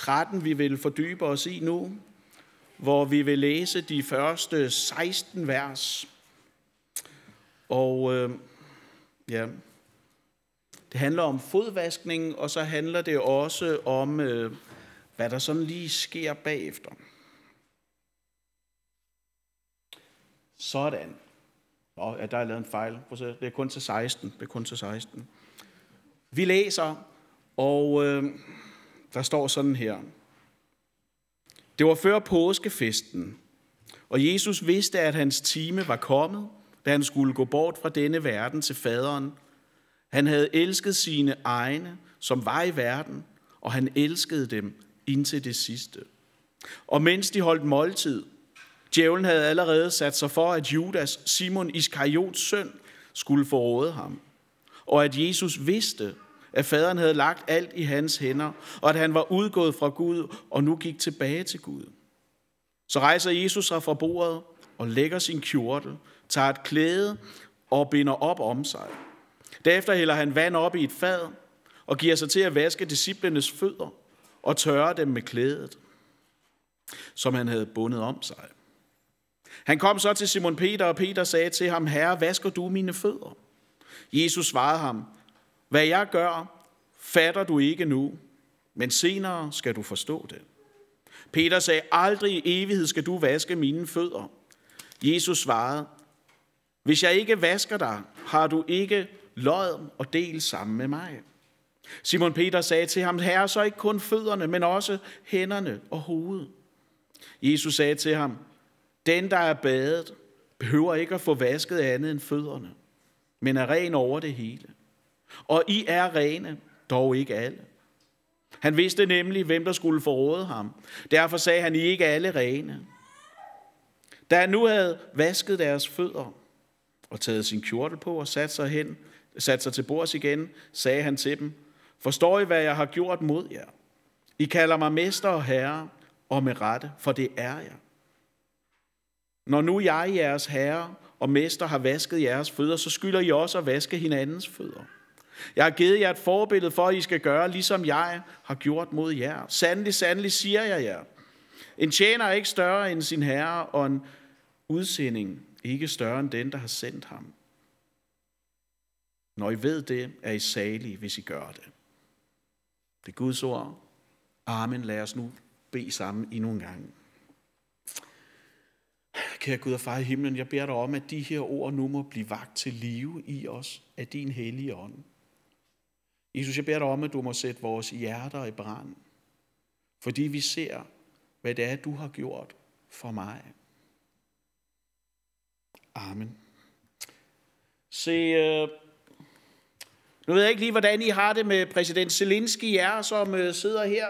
13, vi vil fordybe os i nu, hvor vi vil læse de første 16 vers. Og øh, ja, det handler om fodvaskning, og så handler det også om, øh, hvad der sådan lige sker bagefter. Sådan. Nå, ja, der er lavet en fejl. Det er kun til 16. Det er kun til 16. Vi læser, og øh, der står sådan her. Det var før påskefesten, og Jesus vidste, at hans time var kommet, da han skulle gå bort fra denne verden til faderen. Han havde elsket sine egne, som var i verden, og han elskede dem indtil det sidste. Og mens de holdt måltid, djævlen havde allerede sat sig for, at Judas, Simon Iskariots søn, skulle forråde ham. Og at Jesus vidste, at faderen havde lagt alt i hans hænder, og at han var udgået fra Gud og nu gik tilbage til Gud. Så rejser Jesus sig fra bordet og lægger sin kjortel, tager et klæde og binder op om sig. Derefter hælder han vand op i et fad og giver sig til at vaske disciplenes fødder og tørre dem med klædet, som han havde bundet om sig. Han kom så til Simon Peter, og Peter sagde til ham, Herre, vasker du mine fødder? Jesus svarede ham, hvad jeg gør, fatter du ikke nu, men senere skal du forstå det. Peter sagde, aldrig i evighed skal du vaske mine fødder. Jesus svarede, hvis jeg ikke vasker dig, har du ikke lod og del sammen med mig. Simon Peter sagde til ham, herre, så ikke kun fødderne, men også hænderne og hovedet. Jesus sagde til ham, den, der er badet, behøver ikke at få vasket andet end fødderne, men er ren over det hele. Og I er rene, dog ikke alle. Han vidste nemlig, hvem der skulle forråde ham. Derfor sagde han, I ikke alle rene. Da han nu havde vasket deres fødder og taget sin kjortel på og sat sig hen, sat sig til bords igen, sagde han til dem, Forstår I, hvad jeg har gjort mod jer? I kalder mig mester og herre, og med rette, for det er jeg. Når nu jeg, jeres herre og mester, har vasket jeres fødder, så skylder I også at vaske hinandens fødder. Jeg har givet jer et forbillede for, at I skal gøre, ligesom jeg har gjort mod jer. Sandelig, sandelig siger jeg jer. En tjener er ikke større end sin herre, og en udsending ikke større end den, der har sendt ham. Når I ved det, er I salige, hvis I gør det. Det er Guds ord. Amen. Lad os nu bede sammen endnu en gang. Kære Gud og far i himlen, jeg beder dig om, at de her ord nu må blive vagt til live i os af din hellige ånd. Jesus, jeg beder dig om, at du må sætte vores hjerter i brand, fordi vi ser, hvad det er, du har gjort for mig. Amen. Se, øh, nu ved jeg ikke lige, hvordan I har det med præsident Zelensky, jer, som øh, sidder her.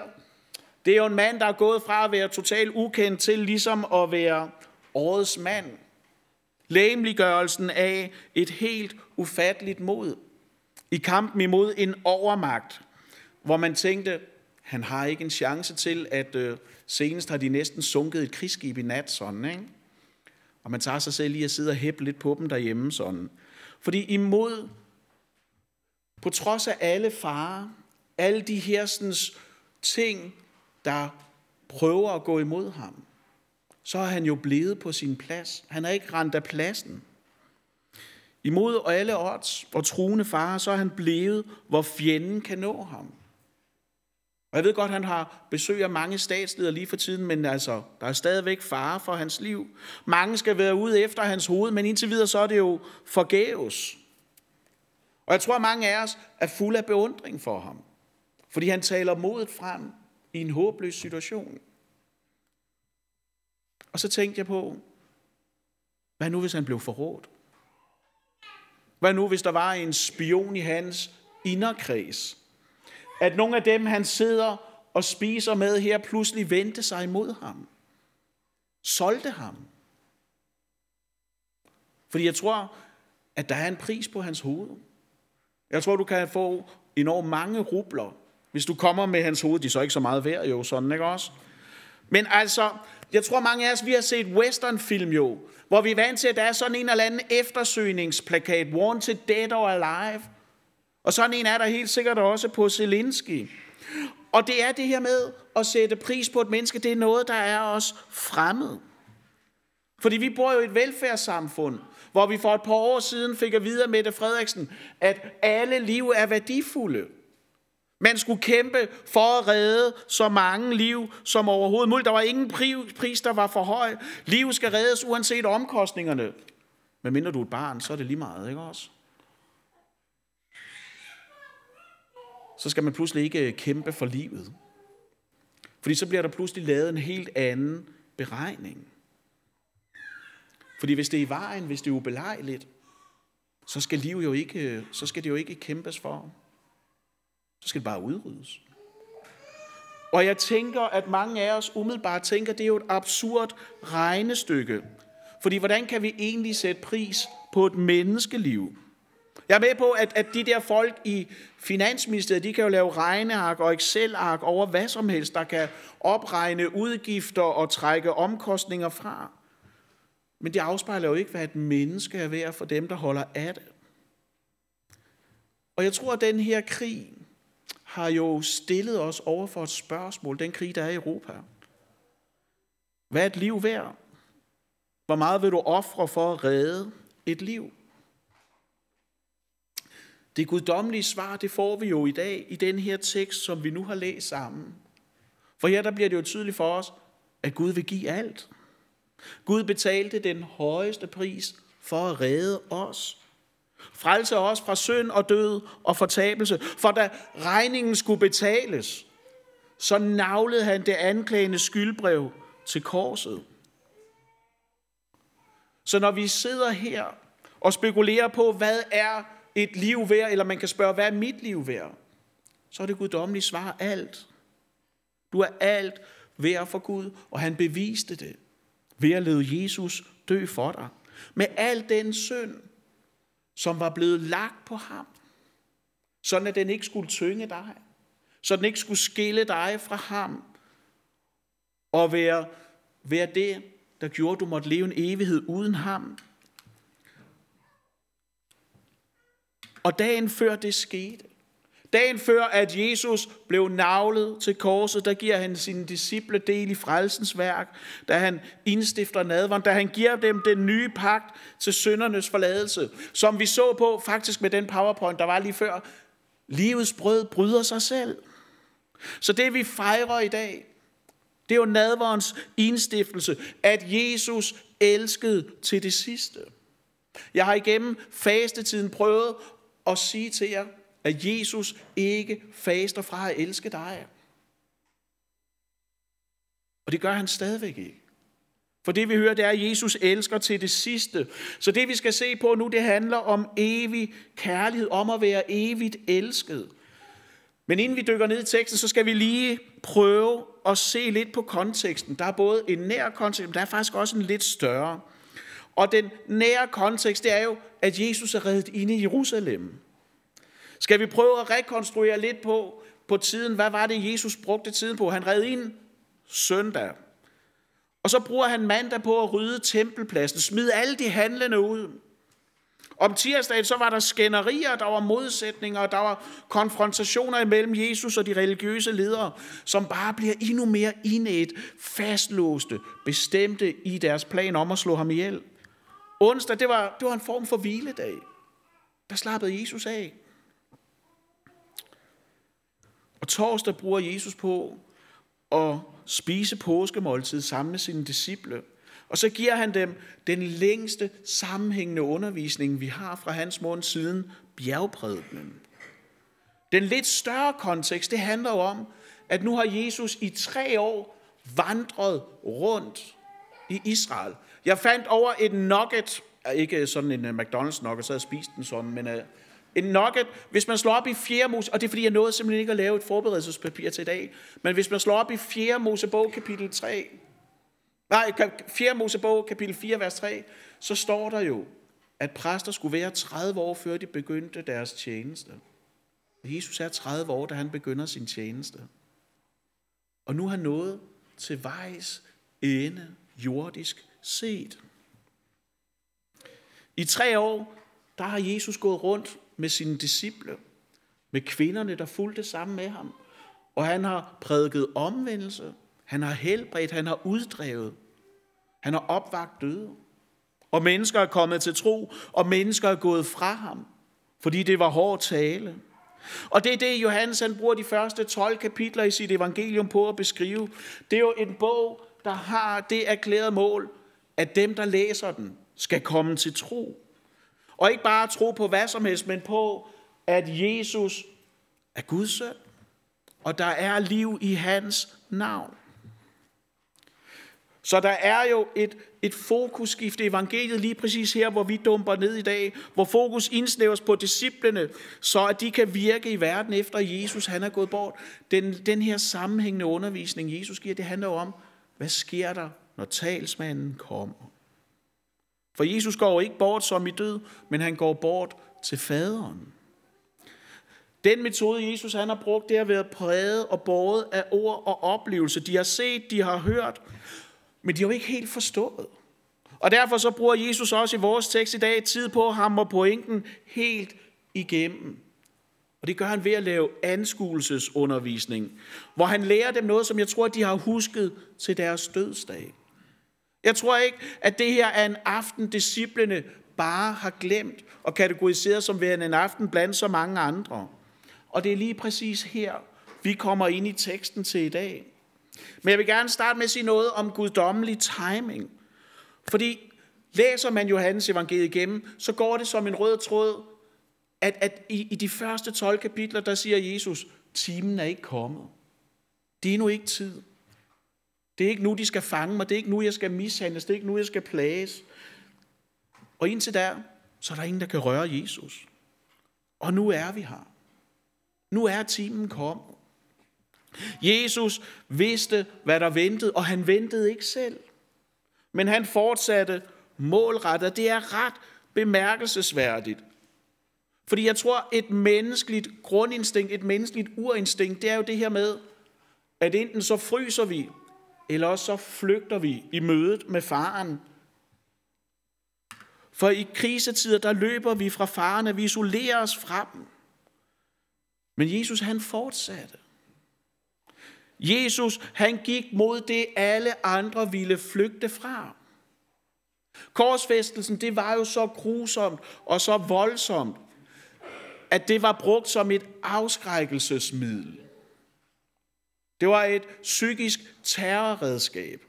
Det er jo en mand, der er gået fra at være totalt ukendt til ligesom at være årets mand. Læmeliggørelsen af et helt ufatteligt mod. I kampen imod en overmagt, hvor man tænkte, han har ikke en chance til, at øh, senest har de næsten sunket et krigsskib i nat, sådan, ikke? Og man tager sig selv lige at sidde og hæppe lidt på dem derhjemme, sådan. Fordi imod, på trods af alle farer, alle de her sådan, ting, der prøver at gå imod ham, så er han jo blevet på sin plads. Han er ikke rent af pladsen. Imod alle odds og truende farer, så er han blevet, hvor fjenden kan nå ham. Og jeg ved godt, han har besøg af mange statsledere lige for tiden, men altså, der er stadigvæk fare for hans liv. Mange skal være ude efter hans hoved, men indtil videre så er det jo forgæves. Og jeg tror, at mange af os er fuld af beundring for ham, fordi han taler modet frem i en håbløs situation. Og så tænkte jeg på, hvad nu hvis han blev forrådt? Hvad nu hvis der var en spion i hans inderkreds? At nogle af dem, han sidder og spiser med her, pludselig vendte sig imod ham. Solgte ham. Fordi jeg tror, at der er en pris på hans hoved. Jeg tror, du kan få enormt mange rubler, hvis du kommer med hans hoved. De er så ikke så meget værd, jo sådan, ikke også? Men altså, jeg tror mange af os, vi har set westernfilm jo, hvor vi er vant til, at der er sådan en eller anden eftersøgningsplakat, Wanted Dead or Alive. Og sådan en er der helt sikkert også på Zelensky. Og det er det her med at sætte pris på et menneske, det er noget, der er os fremmed. Fordi vi bor jo i et velfærdssamfund, hvor vi for et par år siden fik at vide af Mette Frederiksen, at alle liv er værdifulde. Man skulle kæmpe for at redde så mange liv som overhovedet muligt. Der var ingen pris, der var for høj. Liv skal reddes uanset omkostningerne. Men mindre du er et barn, så er det lige meget, ikke også? Så skal man pludselig ikke øh, kæmpe for livet. Fordi så bliver der pludselig lavet en helt anden beregning. Fordi hvis det er i vejen, hvis det er ubelejligt, så skal, liv jo ikke, øh, så skal det jo ikke kæmpes for. Så skal det bare udryddes. Og jeg tænker, at mange af os umiddelbart tænker, at det er jo et absurd regnestykke. Fordi hvordan kan vi egentlig sætte pris på et menneskeliv? Jeg er med på, at, at de der folk i Finansministeriet, de kan jo lave regneark og Excel-ark over hvad som helst, der kan opregne udgifter og trække omkostninger fra. Men det afspejler jo ikke, hvad et menneske er værd for dem, der holder af det. Og jeg tror, at den her krig har jo stillet os over for et spørgsmål, den krig, der er i Europa. Hvad er et liv værd? Hvor meget vil du ofre for at redde et liv? Det guddommelige svar, det får vi jo i dag i den her tekst, som vi nu har læst sammen. For her der bliver det jo tydeligt for os, at Gud vil give alt. Gud betalte den højeste pris for at redde os. Frelse os fra synd og død og fortabelse. For da regningen skulle betales, så navlede han det anklagende skyldbrev til korset. Så når vi sidder her og spekulerer på, hvad er et liv værd, eller man kan spørge, hvad er mit liv værd? Så er det guddommelige svar alt. Du er alt værd for Gud, og han beviste det ved at lede Jesus dø for dig. Med al den synd, som var blevet lagt på ham. Sådan at den ikke skulle tynge dig. Så den ikke skulle skille dig fra ham. Og være, være det, der gjorde, at du måtte leve en evighed uden ham. Og dagen før det skete, dagen før at Jesus blev navlet til korset, der giver han sine disciple del i frelsens værk, da han indstifter nadveren, da han giver dem den nye pagt til syndernes forladelse, som vi så på faktisk med den powerpoint, der var lige før. Livets brød bryder sig selv. Så det vi fejrer i dag, det er jo nadverens indstiftelse, at Jesus elskede til det sidste. Jeg har igennem fastetiden prøvet at sige til jer, at Jesus ikke faster fra at elske dig. Og det gør han stadigvæk ikke. For det vi hører, det er, at Jesus elsker til det sidste. Så det vi skal se på nu, det handler om evig kærlighed, om at være evigt elsket. Men inden vi dykker ned i teksten, så skal vi lige prøve at se lidt på konteksten. Der er både en nær kontekst, men der er faktisk også en lidt større. Og den nære kontekst, det er jo, at Jesus er reddet inde i Jerusalem. Skal vi prøve at rekonstruere lidt på, på tiden, hvad var det, Jesus brugte tiden på? Han red ind søndag. Og så bruger han mandag på at rydde tempelpladsen, smide alle de handlende ud. Om tirsdagen så var der skænderier, der var modsætninger, der var konfrontationer imellem Jesus og de religiøse ledere, som bare bliver endnu mere indet, fastlåste, bestemte i deres plan om at slå ham ihjel. Onsdag, det var, det var en form for hviledag. Der slappede Jesus af. Og torsdag bruger Jesus på at spise påskemåltid sammen med sine disciple. Og så giver han dem den længste sammenhængende undervisning, vi har fra hans mund siden bjergprædikenen. Den lidt større kontekst, det handler jo om, at nu har Jesus i tre år vandret rundt i Israel. Jeg fandt over et nugget, ikke sådan en øh, McDonald's nugget, så jeg spiste den sådan, men øh, en nugget, hvis man slår op i 4. Mose, og det er fordi, jeg nåede simpelthen ikke at lave et forberedelsespapir til i dag, men hvis man slår op i 4. Mosebog kapitel 3, nej, 4. Mosebog kapitel 4, vers 3, så står der jo, at præster skulle være 30 år, før de begyndte deres tjeneste. Jesus er 30 år, da han begynder sin tjeneste. Og nu har han nået til vejs ende jordisk set. I tre år, der har Jesus gået rundt med sine disciple, med kvinderne, der fulgte sammen med ham. Og han har prædiket omvendelse. Han har helbredt, han har uddrevet. Han har opvagt døde. Og mennesker er kommet til tro, og mennesker er gået fra ham, fordi det var hård tale. Og det er det, Johannes han bruger de første 12 kapitler i sit evangelium på at beskrive. Det er jo en bog, der har det erklærede mål, at dem, der læser den, skal komme til tro. Og ikke bare tro på hvad som helst, men på, at Jesus er Guds søn, og der er liv i hans navn. Så der er jo et, et fokusskift i evangeliet lige præcis her, hvor vi dumper ned i dag, hvor fokus indsnævres på disciplene, så at de kan virke i verden efter Jesus, han er gået bort. Den, den her sammenhængende undervisning, Jesus giver, det handler jo om, hvad sker der, når talsmanden kommer? For Jesus går ikke bort som i død, men han går bort til faderen. Den metode, Jesus han har brugt, det har været præget og båret af ord og oplevelse. De har set, de har hørt, men de har jo ikke helt forstået. Og derfor så bruger Jesus også i vores tekst i dag tid på at hamre pointen helt igennem. Og det gør han ved at lave anskuelsesundervisning, hvor han lærer dem noget, som jeg tror, de har husket til deres dødsdag. Jeg tror ikke, at det her er en aften, disciplene bare har glemt og kategoriseret som værende en aften blandt så mange andre. Og det er lige præcis her, vi kommer ind i teksten til i dag. Men jeg vil gerne starte med at sige noget om guddommelig timing. Fordi læser man Johannes evangeliet igennem, så går det som en rød tråd, at, at i, i de første 12 kapitler, der siger Jesus, timen er ikke kommet. Det er nu ikke tid. Det er ikke nu, de skal fange mig. Det er ikke nu, jeg skal mishandles. Det er ikke nu, jeg skal plages. Og indtil der, så er der ingen, der kan røre Jesus. Og nu er vi her. Nu er timen kommet. Jesus vidste, hvad der ventede, og han ventede ikke selv. Men han fortsatte målrettet. Det er ret bemærkelsesværdigt. Fordi jeg tror, et menneskeligt grundinstinkt, et menneskeligt urinstinkt, det er jo det her med, at enten så fryser vi, eller også så flygter vi i mødet med faren. For i krisetider, der løber vi fra faren, vi isolerer os fra dem. Men Jesus, han fortsatte. Jesus, han gik mod det, alle andre ville flygte fra. Korsfæstelsen, det var jo så grusomt og så voldsomt, at det var brugt som et afskrækkelsesmiddel. Det var et psykisk terrorredskab.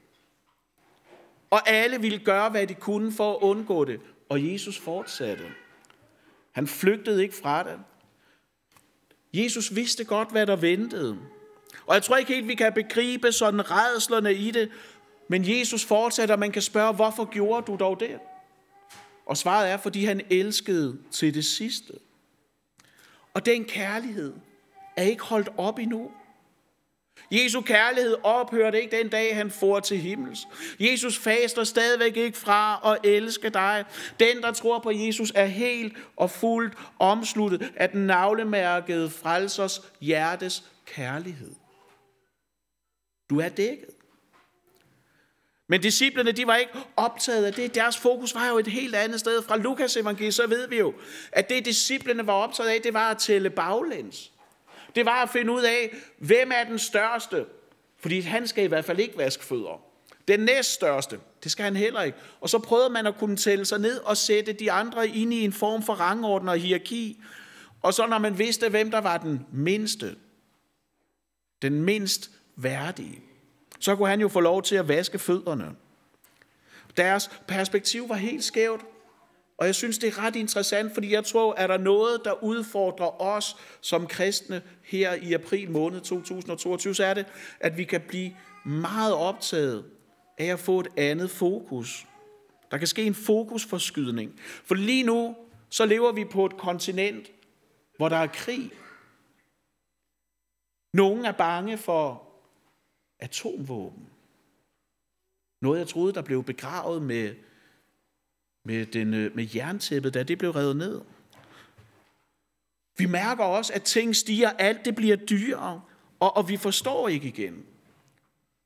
Og alle ville gøre, hvad de kunne for at undgå det. Og Jesus fortsatte. Han flygtede ikke fra det. Jesus vidste godt, hvad der ventede. Og jeg tror ikke helt, vi kan begribe sådan redslerne i det. Men Jesus fortsætter, og man kan spørge, hvorfor gjorde du dog det? Og svaret er, fordi han elskede til det sidste. Og den kærlighed er ikke holdt op endnu. Jesu kærlighed ophørte ikke den dag, han for til himmels. Jesus faster stadigvæk ikke fra at elske dig. Den, der tror på Jesus, er helt og fuldt omsluttet af den navlemærkede frelsers hjertes kærlighed. Du er dækket. Men disciplerne, de var ikke optaget af det. Deres fokus var jo et helt andet sted. Fra Lukas evangeliet, så ved vi jo, at det disciplerne var optaget af, det var at tælle baglæns. Det var at finde ud af, hvem er den største. Fordi han skal i hvert fald ikke vaske fødder. Den næststørste, det skal han heller ikke. Og så prøvede man at kunne tælle sig ned og sætte de andre ind i en form for rangorden og hierarki. Og så når man vidste, hvem der var den mindste, den mindst værdige, så kunne han jo få lov til at vaske fødderne. Deres perspektiv var helt skævt. Og jeg synes, det er ret interessant, fordi jeg tror, at der er noget, der udfordrer os som kristne her i april måned 2022, så er det, at vi kan blive meget optaget af at få et andet fokus. Der kan ske en fokusforskydning. For lige nu, så lever vi på et kontinent, hvor der er krig. Nogle er bange for atomvåben. Noget, jeg troede, der blev begravet med med, den, øh, med jerntæppet, da det blev revet ned. Vi mærker også, at ting stiger, alt det bliver dyrere, og, og vi forstår ikke igen.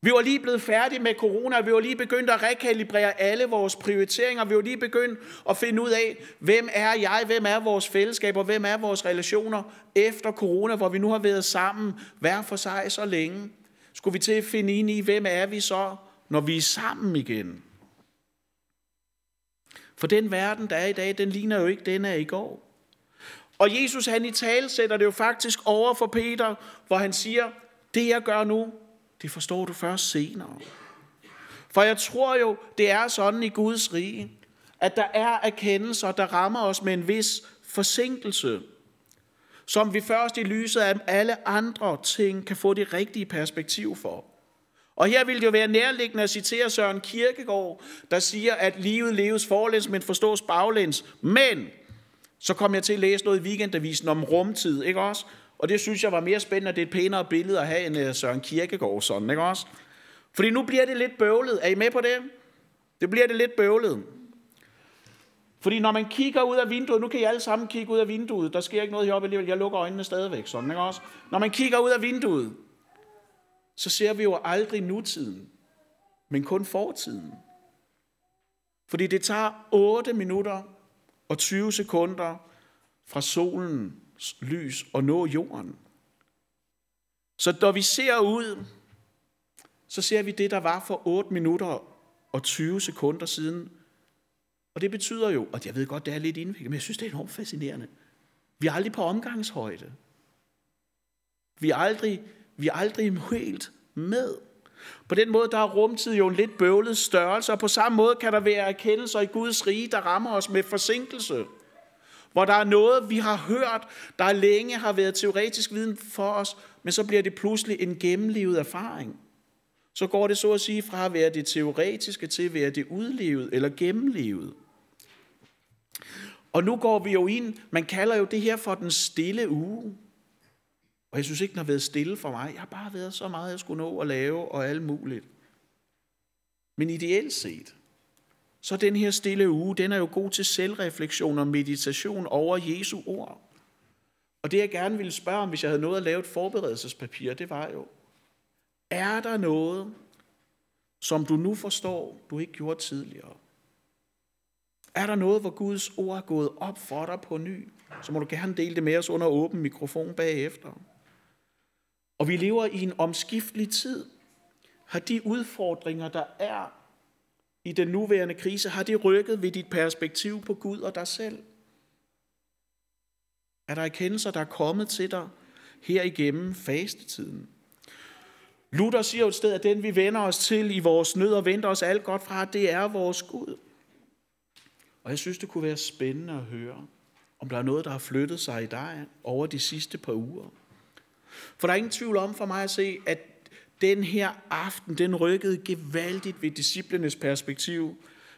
Vi var lige blevet færdige med corona, vi var lige begyndt at rekalibrere alle vores prioriteringer, vi var lige begyndt at finde ud af, hvem er jeg, hvem er vores fællesskab, og hvem er vores relationer efter corona, hvor vi nu har været sammen hver for sig så længe. Skulle vi til at finde ind i, hvem er vi så, når vi er sammen igen? For den verden, der er i dag, den ligner jo ikke den af i går. Og Jesus han i tale sætter det jo faktisk over for Peter, hvor han siger, det jeg gør nu, det forstår du først senere. For jeg tror jo, det er sådan i Guds rige, at der er erkendelser, der rammer os med en vis forsinkelse, som vi først i lyset af alle andre ting kan få det rigtige perspektiv for. Og her vil det jo være nærliggende at citere Søren Kierkegaard, der siger, at livet leves forlæns, men forstås baglæns. Men så kom jeg til at læse noget i weekendavisen om rumtid, ikke også? Og det synes jeg var mere spændende, det er et pænere billede at have end øh, Søren Kierkegaard sådan, ikke også? Fordi nu bliver det lidt bøvlet. Er I med på det? Det bliver det lidt bøvlet. Fordi når man kigger ud af vinduet, nu kan I alle sammen kigge ud af vinduet, der sker ikke noget heroppe alligevel, jeg lukker øjnene stadigvæk, sådan, ikke også? Når man kigger ud af vinduet, så ser vi jo aldrig nutiden, men kun fortiden. Fordi det tager 8 minutter og 20 sekunder fra solens lys og nå jorden. Så når vi ser ud, så ser vi det, der var for 8 minutter og 20 sekunder siden. Og det betyder jo, og jeg ved godt, det er lidt indviklet, men jeg synes, det er enormt fascinerende. Vi er aldrig på omgangshøjde. Vi er aldrig, vi er aldrig helt med. På den måde, der er rumtid jo en lidt bøvlet størrelse, og på samme måde kan der være erkendelser i Guds rige, der rammer os med forsinkelse. Hvor der er noget, vi har hørt, der længe har været teoretisk viden for os, men så bliver det pludselig en gennemlevet erfaring. Så går det så at sige fra at være det teoretiske til at være det udlevet eller gennemlevet. Og nu går vi jo ind, man kalder jo det her for den stille uge. Og jeg synes ikke, den har været stille for mig. Jeg har bare været så meget, jeg skulle nå at lave og alt muligt. Men ideelt set, så den her stille uge, den er jo god til selvreflektion og meditation over Jesu ord. Og det jeg gerne ville spørge om, hvis jeg havde noget at lave et forberedelsespapir, det var jo, er der noget, som du nu forstår, du ikke gjorde tidligere? Er der noget, hvor Guds ord er gået op for dig på ny, så må du gerne dele det med os under åben mikrofon bagefter. Og vi lever i en omskiftelig tid. Har de udfordringer, der er i den nuværende krise, har det rykket ved dit perspektiv på Gud og dig selv? Er der erkendelser, der er kommet til dig her igennem fastetiden? Luther siger jo et sted, at den vi vender os til i vores nød og venter os alt godt fra, det er vores Gud. Og jeg synes, det kunne være spændende at høre, om der er noget, der har flyttet sig i dig over de sidste par uger. For der er ingen tvivl om for mig at se, at den her aften, den rykkede gevaldigt ved disciplenes perspektiv,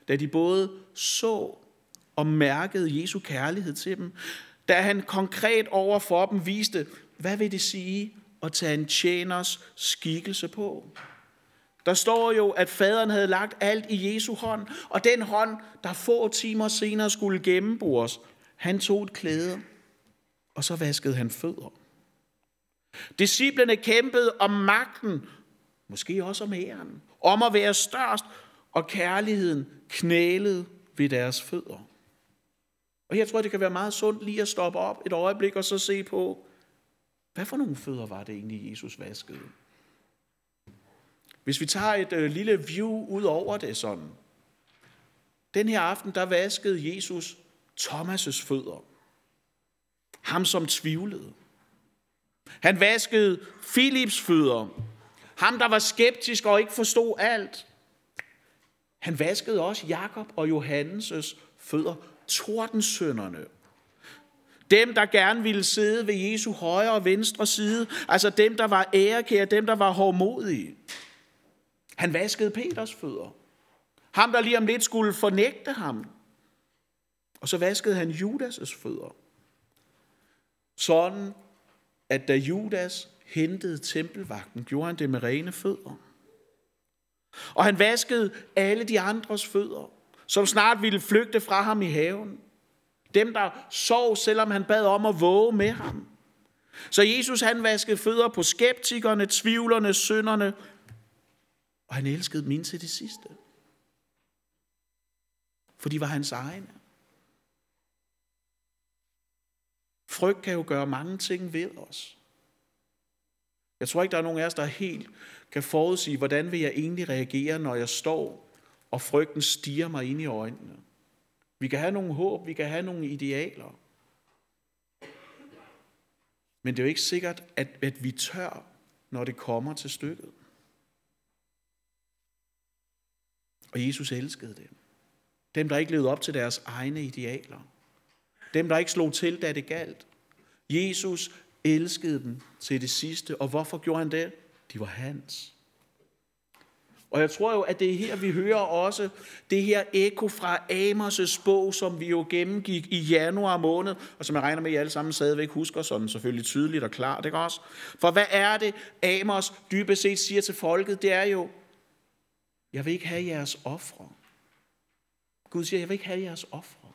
da de både så og mærkede Jesu kærlighed til dem, da han konkret over for dem viste, hvad vil det sige at tage en tjeners skikkelse på. Der står jo, at faderen havde lagt alt i Jesu hånd, og den hånd, der få timer senere skulle gennembores, han tog et klæde, og så vaskede han fødder. Disciplerne kæmpede om magten, måske også om æren, om at være størst, og kærligheden knælede ved deres fødder. Og jeg tror, det kan være meget sundt lige at stoppe op et øjeblik og så se på, hvad for nogle fødder var det egentlig, Jesus vaskede? Hvis vi tager et øh, lille view ud over det sådan. Den her aften, der vaskede Jesus Thomas' fødder. Ham, som tvivlede. Han vaskede Philips fødder. Ham, der var skeptisk og ikke forstod alt. Han vaskede også Jakob og Johannes' fødder, tordensønderne. Dem, der gerne ville sidde ved Jesu højre og venstre side. Altså dem, der var ærekære, dem, der var hårdmodige. Han vaskede Peters fødder. Ham, der lige om lidt skulle fornægte ham. Og så vaskede han Judas' fødder. Sådan at da Judas hentede tempelvagten, gjorde han det med rene fødder. Og han vaskede alle de andres fødder, som snart ville flygte fra ham i haven. Dem, der sov, selvom han bad om at våge med ham. Så Jesus han vaskede fødder på skeptikerne, tvivlerne, synderne, Og han elskede min til det sidste. For de var hans egne. Frygt kan jo gøre mange ting ved os. Jeg tror ikke, der er nogen af os, der helt kan forudsige, hvordan vil jeg egentlig reagere, når jeg står, og frygten stiger mig ind i øjnene. Vi kan have nogle håb, vi kan have nogle idealer. Men det er jo ikke sikkert, at, at vi tør, når det kommer til stykket. Og Jesus elskede dem. Dem, der ikke levede op til deres egne idealer. Dem, der ikke slog til, da det galt. Jesus elskede dem til det sidste. Og hvorfor gjorde han det? De var hans. Og jeg tror jo, at det er her, vi hører også det her eko fra Amos' bog, som vi jo gennemgik i januar måned, og som jeg regner med, at I alle sammen stadigvæk husker sådan selvfølgelig tydeligt og klart, ikke også? For hvad er det, Amos dybest set siger til folket? Det er jo, jeg vil ikke have jeres ofre. Gud siger, jeg vil ikke have jeres ofre.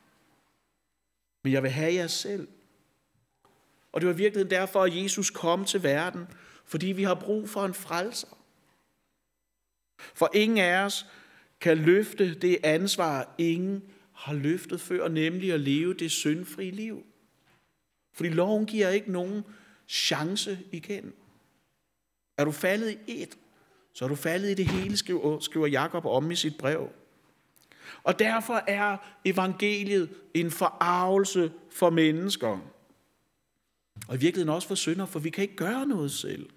Men jeg vil have jer selv. Og det var virkelig derfor, at Jesus kom til verden, fordi vi har brug for en frelser. For ingen af os kan løfte det ansvar, ingen har løftet før, nemlig at leve det syndfri liv. Fordi loven giver ikke nogen chance igen. Er du faldet i et, så er du faldet i det hele, skriver, skriver Jakob om i sit brev. Og derfor er evangeliet en forarvelse for mennesker. Og i virkeligheden også for synder, for vi kan ikke gøre noget selv.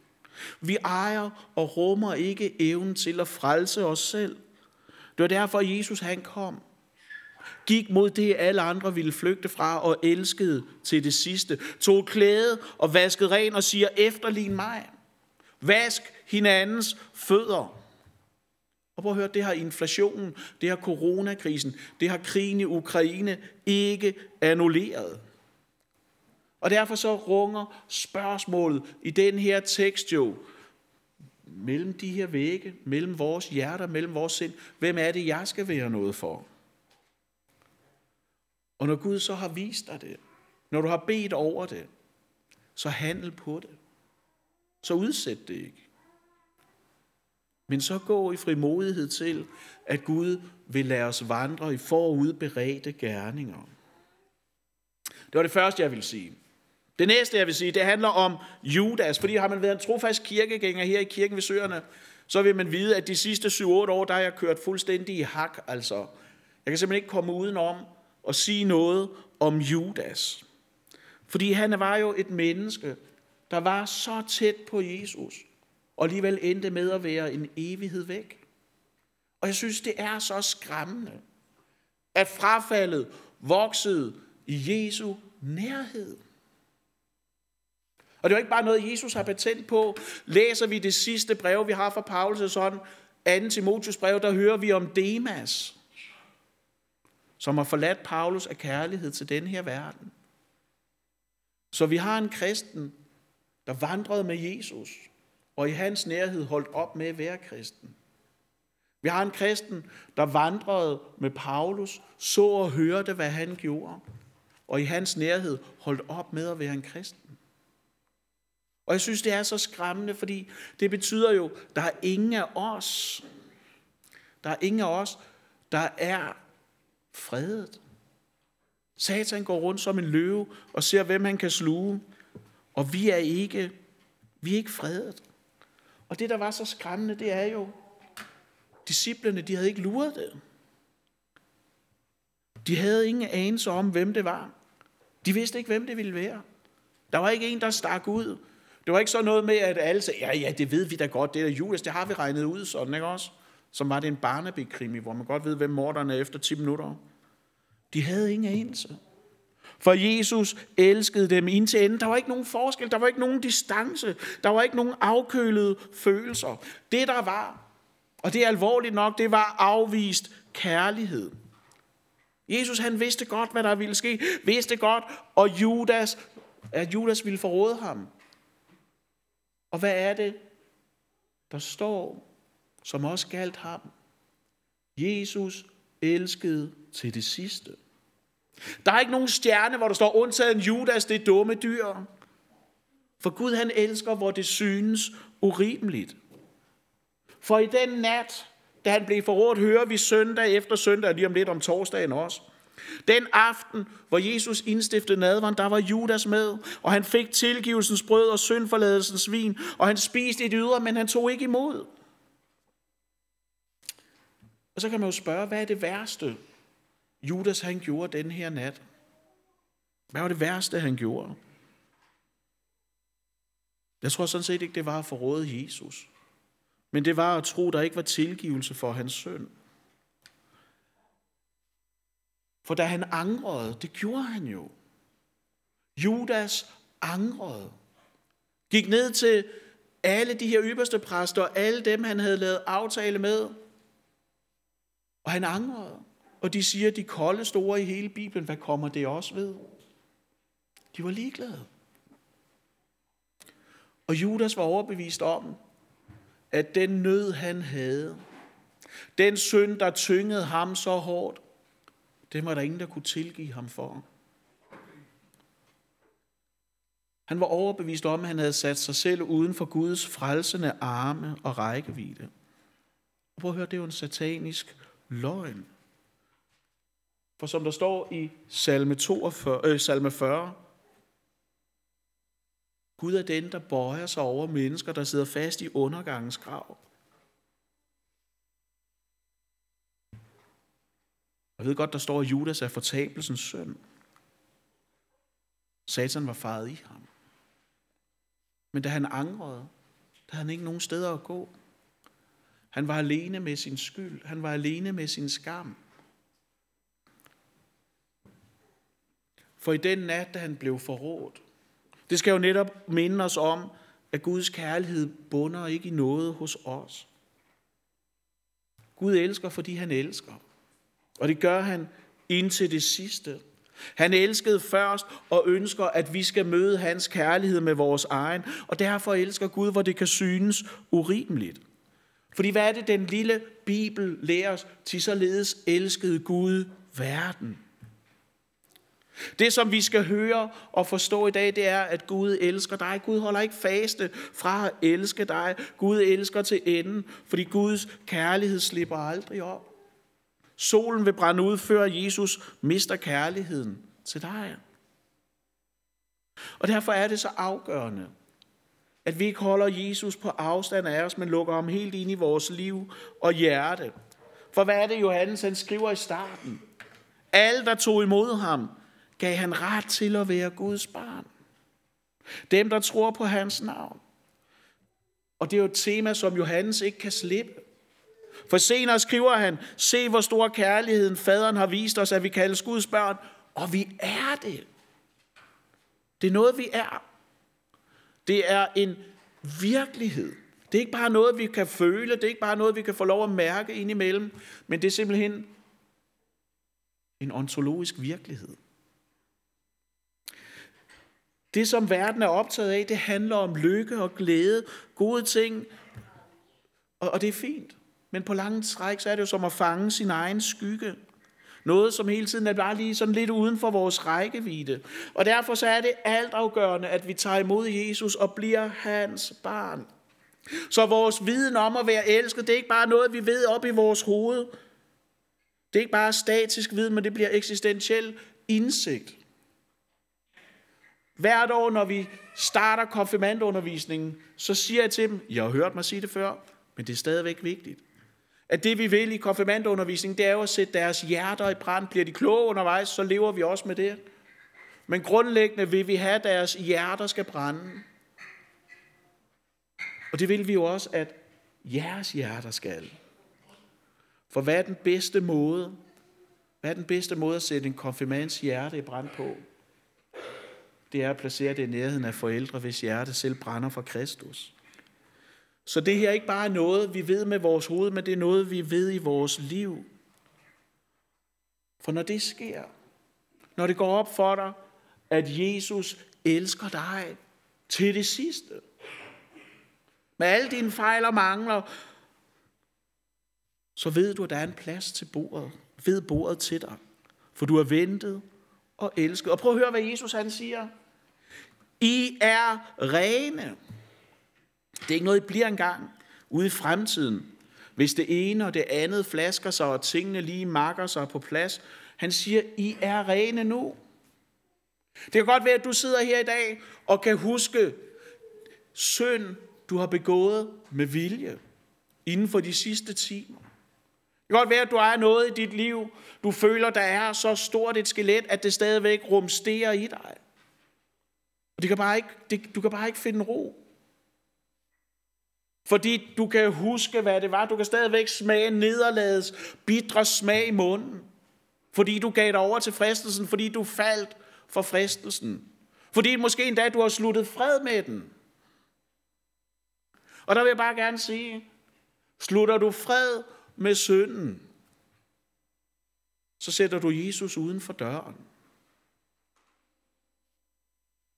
Vi ejer og rummer ikke evnen til at frelse os selv. Det var derfor, Jesus han kom. Gik mod det, alle andre ville flygte fra og elskede til det sidste. Tog klæde og vaskede ren og siger, efterlign mig. Vask hinandens fødder. Og prøv at høre, det har inflationen, det har coronakrisen, det har krigen i Ukraine ikke annulleret. Og derfor så runger spørgsmålet i den her tekst jo, mellem de her vægge, mellem vores hjerter, mellem vores sind, hvem er det, jeg skal være noget for? Og når Gud så har vist dig det, når du har bedt over det, så handel på det. Så udsæt det ikke. Men så gå i frimodighed til, at Gud vil lade os vandre i forudberedte gerninger. Det var det første, jeg vil sige. Det næste, jeg vil sige, det handler om Judas. Fordi har man været en trofast kirkegænger her i kirken ved Søerne, så vil man vide, at de sidste 7-8 år, der har jeg kørt fuldstændig i hak. Altså, jeg kan simpelthen ikke komme udenom at sige noget om Judas. Fordi han var jo et menneske, der var så tæt på Jesus, og alligevel endte med at være en evighed væk. Og jeg synes, det er så skræmmende, at frafaldet voksede i Jesu nærhed. Og det er ikke bare noget, Jesus har patent på. Læser vi det sidste brev, vi har fra Paulus' sådan, 2. Timotius brev, der hører vi om Demas, som har forladt Paulus af kærlighed til den her verden. Så vi har en kristen, der vandrede med Jesus, og i hans nærhed holdt op med at være kristen. Vi har en kristen, der vandrede med Paulus, så og hørte, hvad han gjorde, og i hans nærhed holdt op med at være en kristen. Og jeg synes, det er så skræmmende, fordi det betyder jo, der er ingen af os, der er ingen af os, der er fredet. Satan går rundt som en løve og ser, hvem han kan sluge. Og vi er ikke, vi er ikke fredet. Og det, der var så skræmmende, det er jo, disciplene, de havde ikke luret det. De havde ingen anelse om, hvem det var. De vidste ikke, hvem det ville være. Der var ikke en, der stak ud. Det var ikke så noget med, at alle sagde, ja, ja, det ved vi da godt, det er Julius, det har vi regnet ud sådan, ikke også? Som var det en barnaby hvor man godt ved, hvem morderen er efter 10 minutter. De havde ingen anelse. For Jesus elskede dem indtil enden. Der var ikke nogen forskel, der var ikke nogen distance, der var ikke nogen afkølede følelser. Det der var, og det er alvorligt nok, det var afvist kærlighed. Jesus han vidste godt, hvad der ville ske, vidste godt, og Judas, at Judas ville forråde ham. Og hvad er det, der står, som også galt ham? Jesus elskede til det sidste. Der er ikke nogen stjerne, hvor der står undtagen Judas, det dumme dyr. For Gud han elsker, hvor det synes urimeligt. For i den nat, da han blev forrådt, hører vi søndag efter søndag, lige om lidt om torsdagen også. Den aften, hvor Jesus indstiftede nadveren, der var Judas med, og han fik tilgivelsens brød og syndforladelsens vin, og han spiste et det ydre, men han tog ikke imod. Og så kan man jo spørge, hvad er det værste, Judas han gjorde den her nat? Hvad var det værste, han gjorde? Jeg tror sådan set ikke, det var at forråde Jesus. Men det var at tro, der ikke var tilgivelse for hans søn. For da han angrede, det gjorde han jo. Judas angrede. Gik ned til alle de her ypperste præster, og alle dem, han havde lavet aftale med. Og han angrede. Og de siger, de kolde store i hele Bibelen, hvad kommer det også ved? De var ligeglade. Og Judas var overbevist om, at den nød, han havde, den synd, der tyngede ham så hårdt, det var der ingen, der kunne tilgive ham for. Han var overbevist om, at han havde sat sig selv uden for Guds frelsende arme og rækkevidde. Prøv at høre, det er jo en satanisk løgn. For som der står i salme, 42, øh, salme 40, Gud er den, der bøjer sig over mennesker, der sidder fast i undergangens grav. Jeg ved godt, der står, at Judas er fortabelsens søn. Satan var faret i ham. Men da han angrede, der havde han ikke nogen steder at gå. Han var alene med sin skyld. Han var alene med sin skam. For i den nat, da han blev forrådt, det skal jo netop minde os om, at Guds kærlighed bunder ikke i noget hos os. Gud elsker, fordi han elsker. Og det gør han indtil det sidste. Han elskede først og ønsker, at vi skal møde hans kærlighed med vores egen, og derfor elsker Gud, hvor det kan synes urimeligt. Fordi hvad er det, den lille Bibel lærer os? Til således elskede Gud verden. Det, som vi skal høre og forstå i dag, det er, at Gud elsker dig. Gud holder ikke faste fra at elske dig. Gud elsker til enden, fordi Guds kærlighed slipper aldrig op. Solen vil brænde ud, før Jesus mister kærligheden til dig. Og derfor er det så afgørende, at vi ikke holder Jesus på afstand af os, men lukker ham helt ind i vores liv og hjerte. For hvad er det, Johannes han skriver i starten? Alle, der tog imod ham, gav han ret til at være Guds barn. Dem, der tror på hans navn. Og det er jo et tema, som Johannes ikke kan slippe. For senere skriver han, se hvor stor kærligheden faderen har vist os, at vi kaldes Guds børn, og vi er det. Det er noget, vi er. Det er en virkelighed. Det er ikke bare noget, vi kan føle, det er ikke bare noget, vi kan få lov at mærke indimellem, men det er simpelthen en ontologisk virkelighed. Det, som verden er optaget af, det handler om lykke og glæde, gode ting, og, og det er fint. Men på lange træk, så er det jo som at fange sin egen skygge. Noget, som hele tiden er bare lige sådan lidt uden for vores rækkevidde. Og derfor så er det altafgørende, at vi tager imod Jesus og bliver hans barn. Så vores viden om at være elsket, det er ikke bare noget, vi ved op i vores hoved. Det er ikke bare statisk viden, men det bliver eksistentiel indsigt. Hvert år, når vi starter konfirmandundervisningen, så siger jeg til dem, jeg har hørt mig sige det før, men det er stadigvæk vigtigt. At det vi vil i konfirmandundervisningen, det er jo at sætte deres hjerter i brand. Bliver de kloge undervejs, så lever vi også med det. Men grundlæggende vil vi have, at deres hjerter skal brænde. Og det vil vi jo også, at jeres hjerter skal. For hvad er den bedste måde? Hvad er den bedste måde at sætte en konfirmands hjerte i brand på? Det er at placere det i nærheden af forældre, hvis hjerte selv brænder for Kristus. Så det her er ikke bare noget, vi ved med vores hoved, men det er noget, vi ved i vores liv. For når det sker, når det går op for dig, at Jesus elsker dig til det sidste, med alle dine fejl og mangler, så ved du, at der er en plads til bordet, ved bordet til dig. For du er ventet og elsket. Og prøv at høre, hvad Jesus han siger. I er rene. Det er ikke noget, I bliver engang ude i fremtiden. hvis det ene og det andet flasker sig, og tingene lige makker sig på plads. Han siger, I er rene nu. Det kan godt være, at du sidder her i dag og kan huske synd, du har begået med vilje inden for de sidste timer. Det kan godt være, at du er noget i dit liv, du føler, der er så stort et skelet, at det stadigvæk rumsterer i dig. Og det kan bare ikke, det, du kan bare ikke finde ro. Fordi du kan huske, hvad det var. Du kan stadigvæk smage nederlagets bitre smag i munden. Fordi du gav dig over til fristelsen. Fordi du faldt for fristelsen. Fordi måske endda du har sluttet fred med den. Og der vil jeg bare gerne sige, slutter du fred med synden, så sætter du Jesus uden for døren.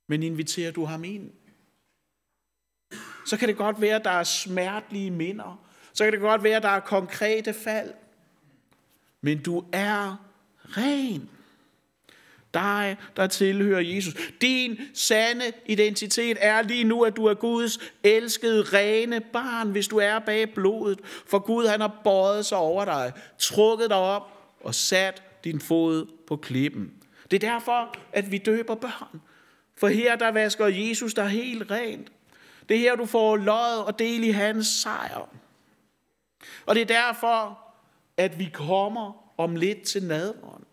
Men inviterer du ham ind, så kan det godt være, at der er smertelige minder. Så kan det godt være, at der er konkrete fald. Men du er ren. Dig, der tilhører Jesus. Din sande identitet er lige nu, at du er Guds elskede, rene barn, hvis du er bag blodet. For Gud, han har bøjet sig over dig, trukket dig op og sat din fod på klippen. Det er derfor, at vi døber børn. For her der vasker Jesus dig helt rent. Det er her, du får lod og del i hans sejr. Og det er derfor, at vi kommer om lidt til nadveren.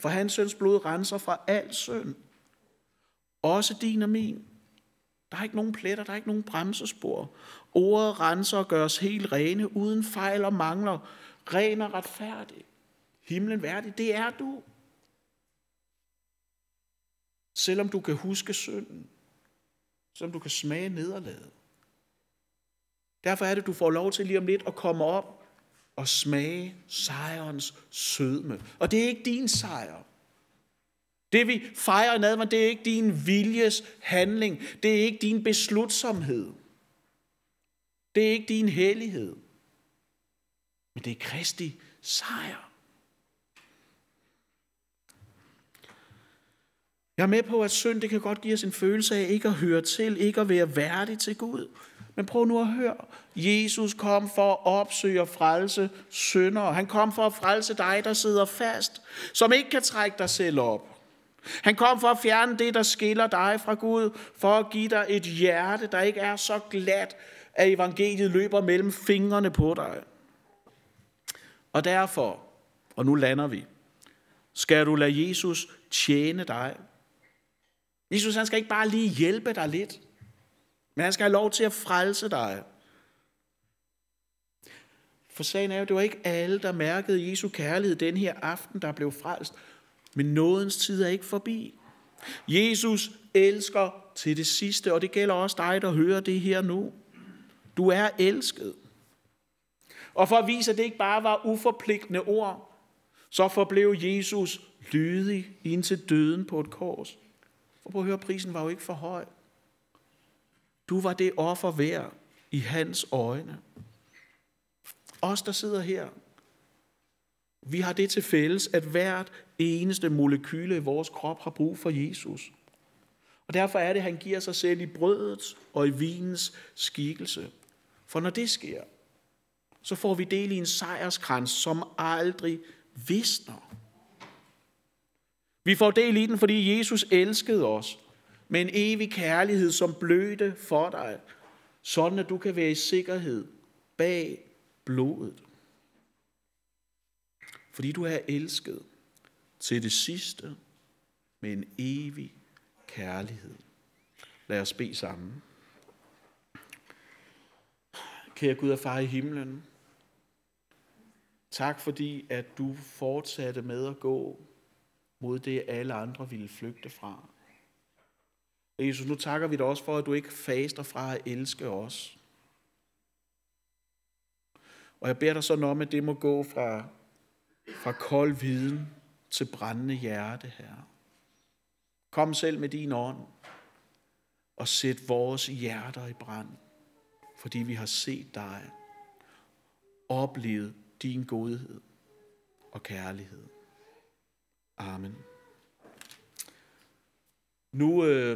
For hans søns blod renser fra al synd. Også din og min. Der er ikke nogen pletter, der er ikke nogen bremsespor. Ordet renser og gør os helt rene, uden fejl og mangler. Ren og retfærdig. Himlen værdig, det er du. Selvom du kan huske synden. Selvom du kan smage nederlaget. Derfor er det, du får lov til lige om lidt at komme op og smage sejrens sødme. Og det er ikke din sejr. Det vi fejrer i nadvand, det er ikke din viljes handling. Det er ikke din beslutsomhed. Det er ikke din hellighed. Men det er Kristi sejr. Jeg er med på, at synd det kan godt give os en følelse af ikke at høre til, ikke at være værdig til Gud. Men prøv nu at høre. Jesus kom for at opsøge og frelse syndere. Han kom for at frelse dig, der sidder fast, som ikke kan trække dig selv op. Han kom for at fjerne det, der skiller dig fra Gud, for at give dig et hjerte, der ikke er så glat, at evangeliet løber mellem fingrene på dig. Og derfor, og nu lander vi, skal du lade Jesus tjene dig. Jesus han skal ikke bare lige hjælpe dig lidt, men han skal have lov til at frelse dig. For sagen er jo, det var ikke alle, der mærkede Jesu kærlighed den her aften, der blev frelst. Men nådens tid er ikke forbi. Jesus elsker til det sidste, og det gælder også dig, der hører det her nu. Du er elsket. Og for at vise, at det ikke bare var uforpligtende ord, så forblev Jesus lydig indtil døden på et kors. For prøv at høre, prisen var jo ikke for høj. Du var det offer værd i hans øjne. Os, der sidder her, vi har det til fælles, at hvert eneste molekyle i vores krop har brug for Jesus. Og derfor er det, at han giver sig selv i brødets og i vinens skikkelse. For når det sker, så får vi del i en sejrskrans, som aldrig visner. Vi får del i den, fordi Jesus elskede os med en evig kærlighed, som blødte for dig, sådan at du kan være i sikkerhed bag blodet. Fordi du er elsket til det sidste med en evig kærlighed. Lad os bede sammen. Kære Gud og far i himlen, tak fordi, at du fortsatte med at gå mod det, alle andre ville flygte fra. Jesus, nu takker vi dig også for, at du ikke faster fra at elske os. Og jeg beder dig sådan om, at det må gå fra, fra kold viden til brændende hjerte, her. Kom selv med din ånd og sæt vores hjerter i brand, fordi vi har set dig, oplevet din godhed og kærlighed. Amen. Nu øh,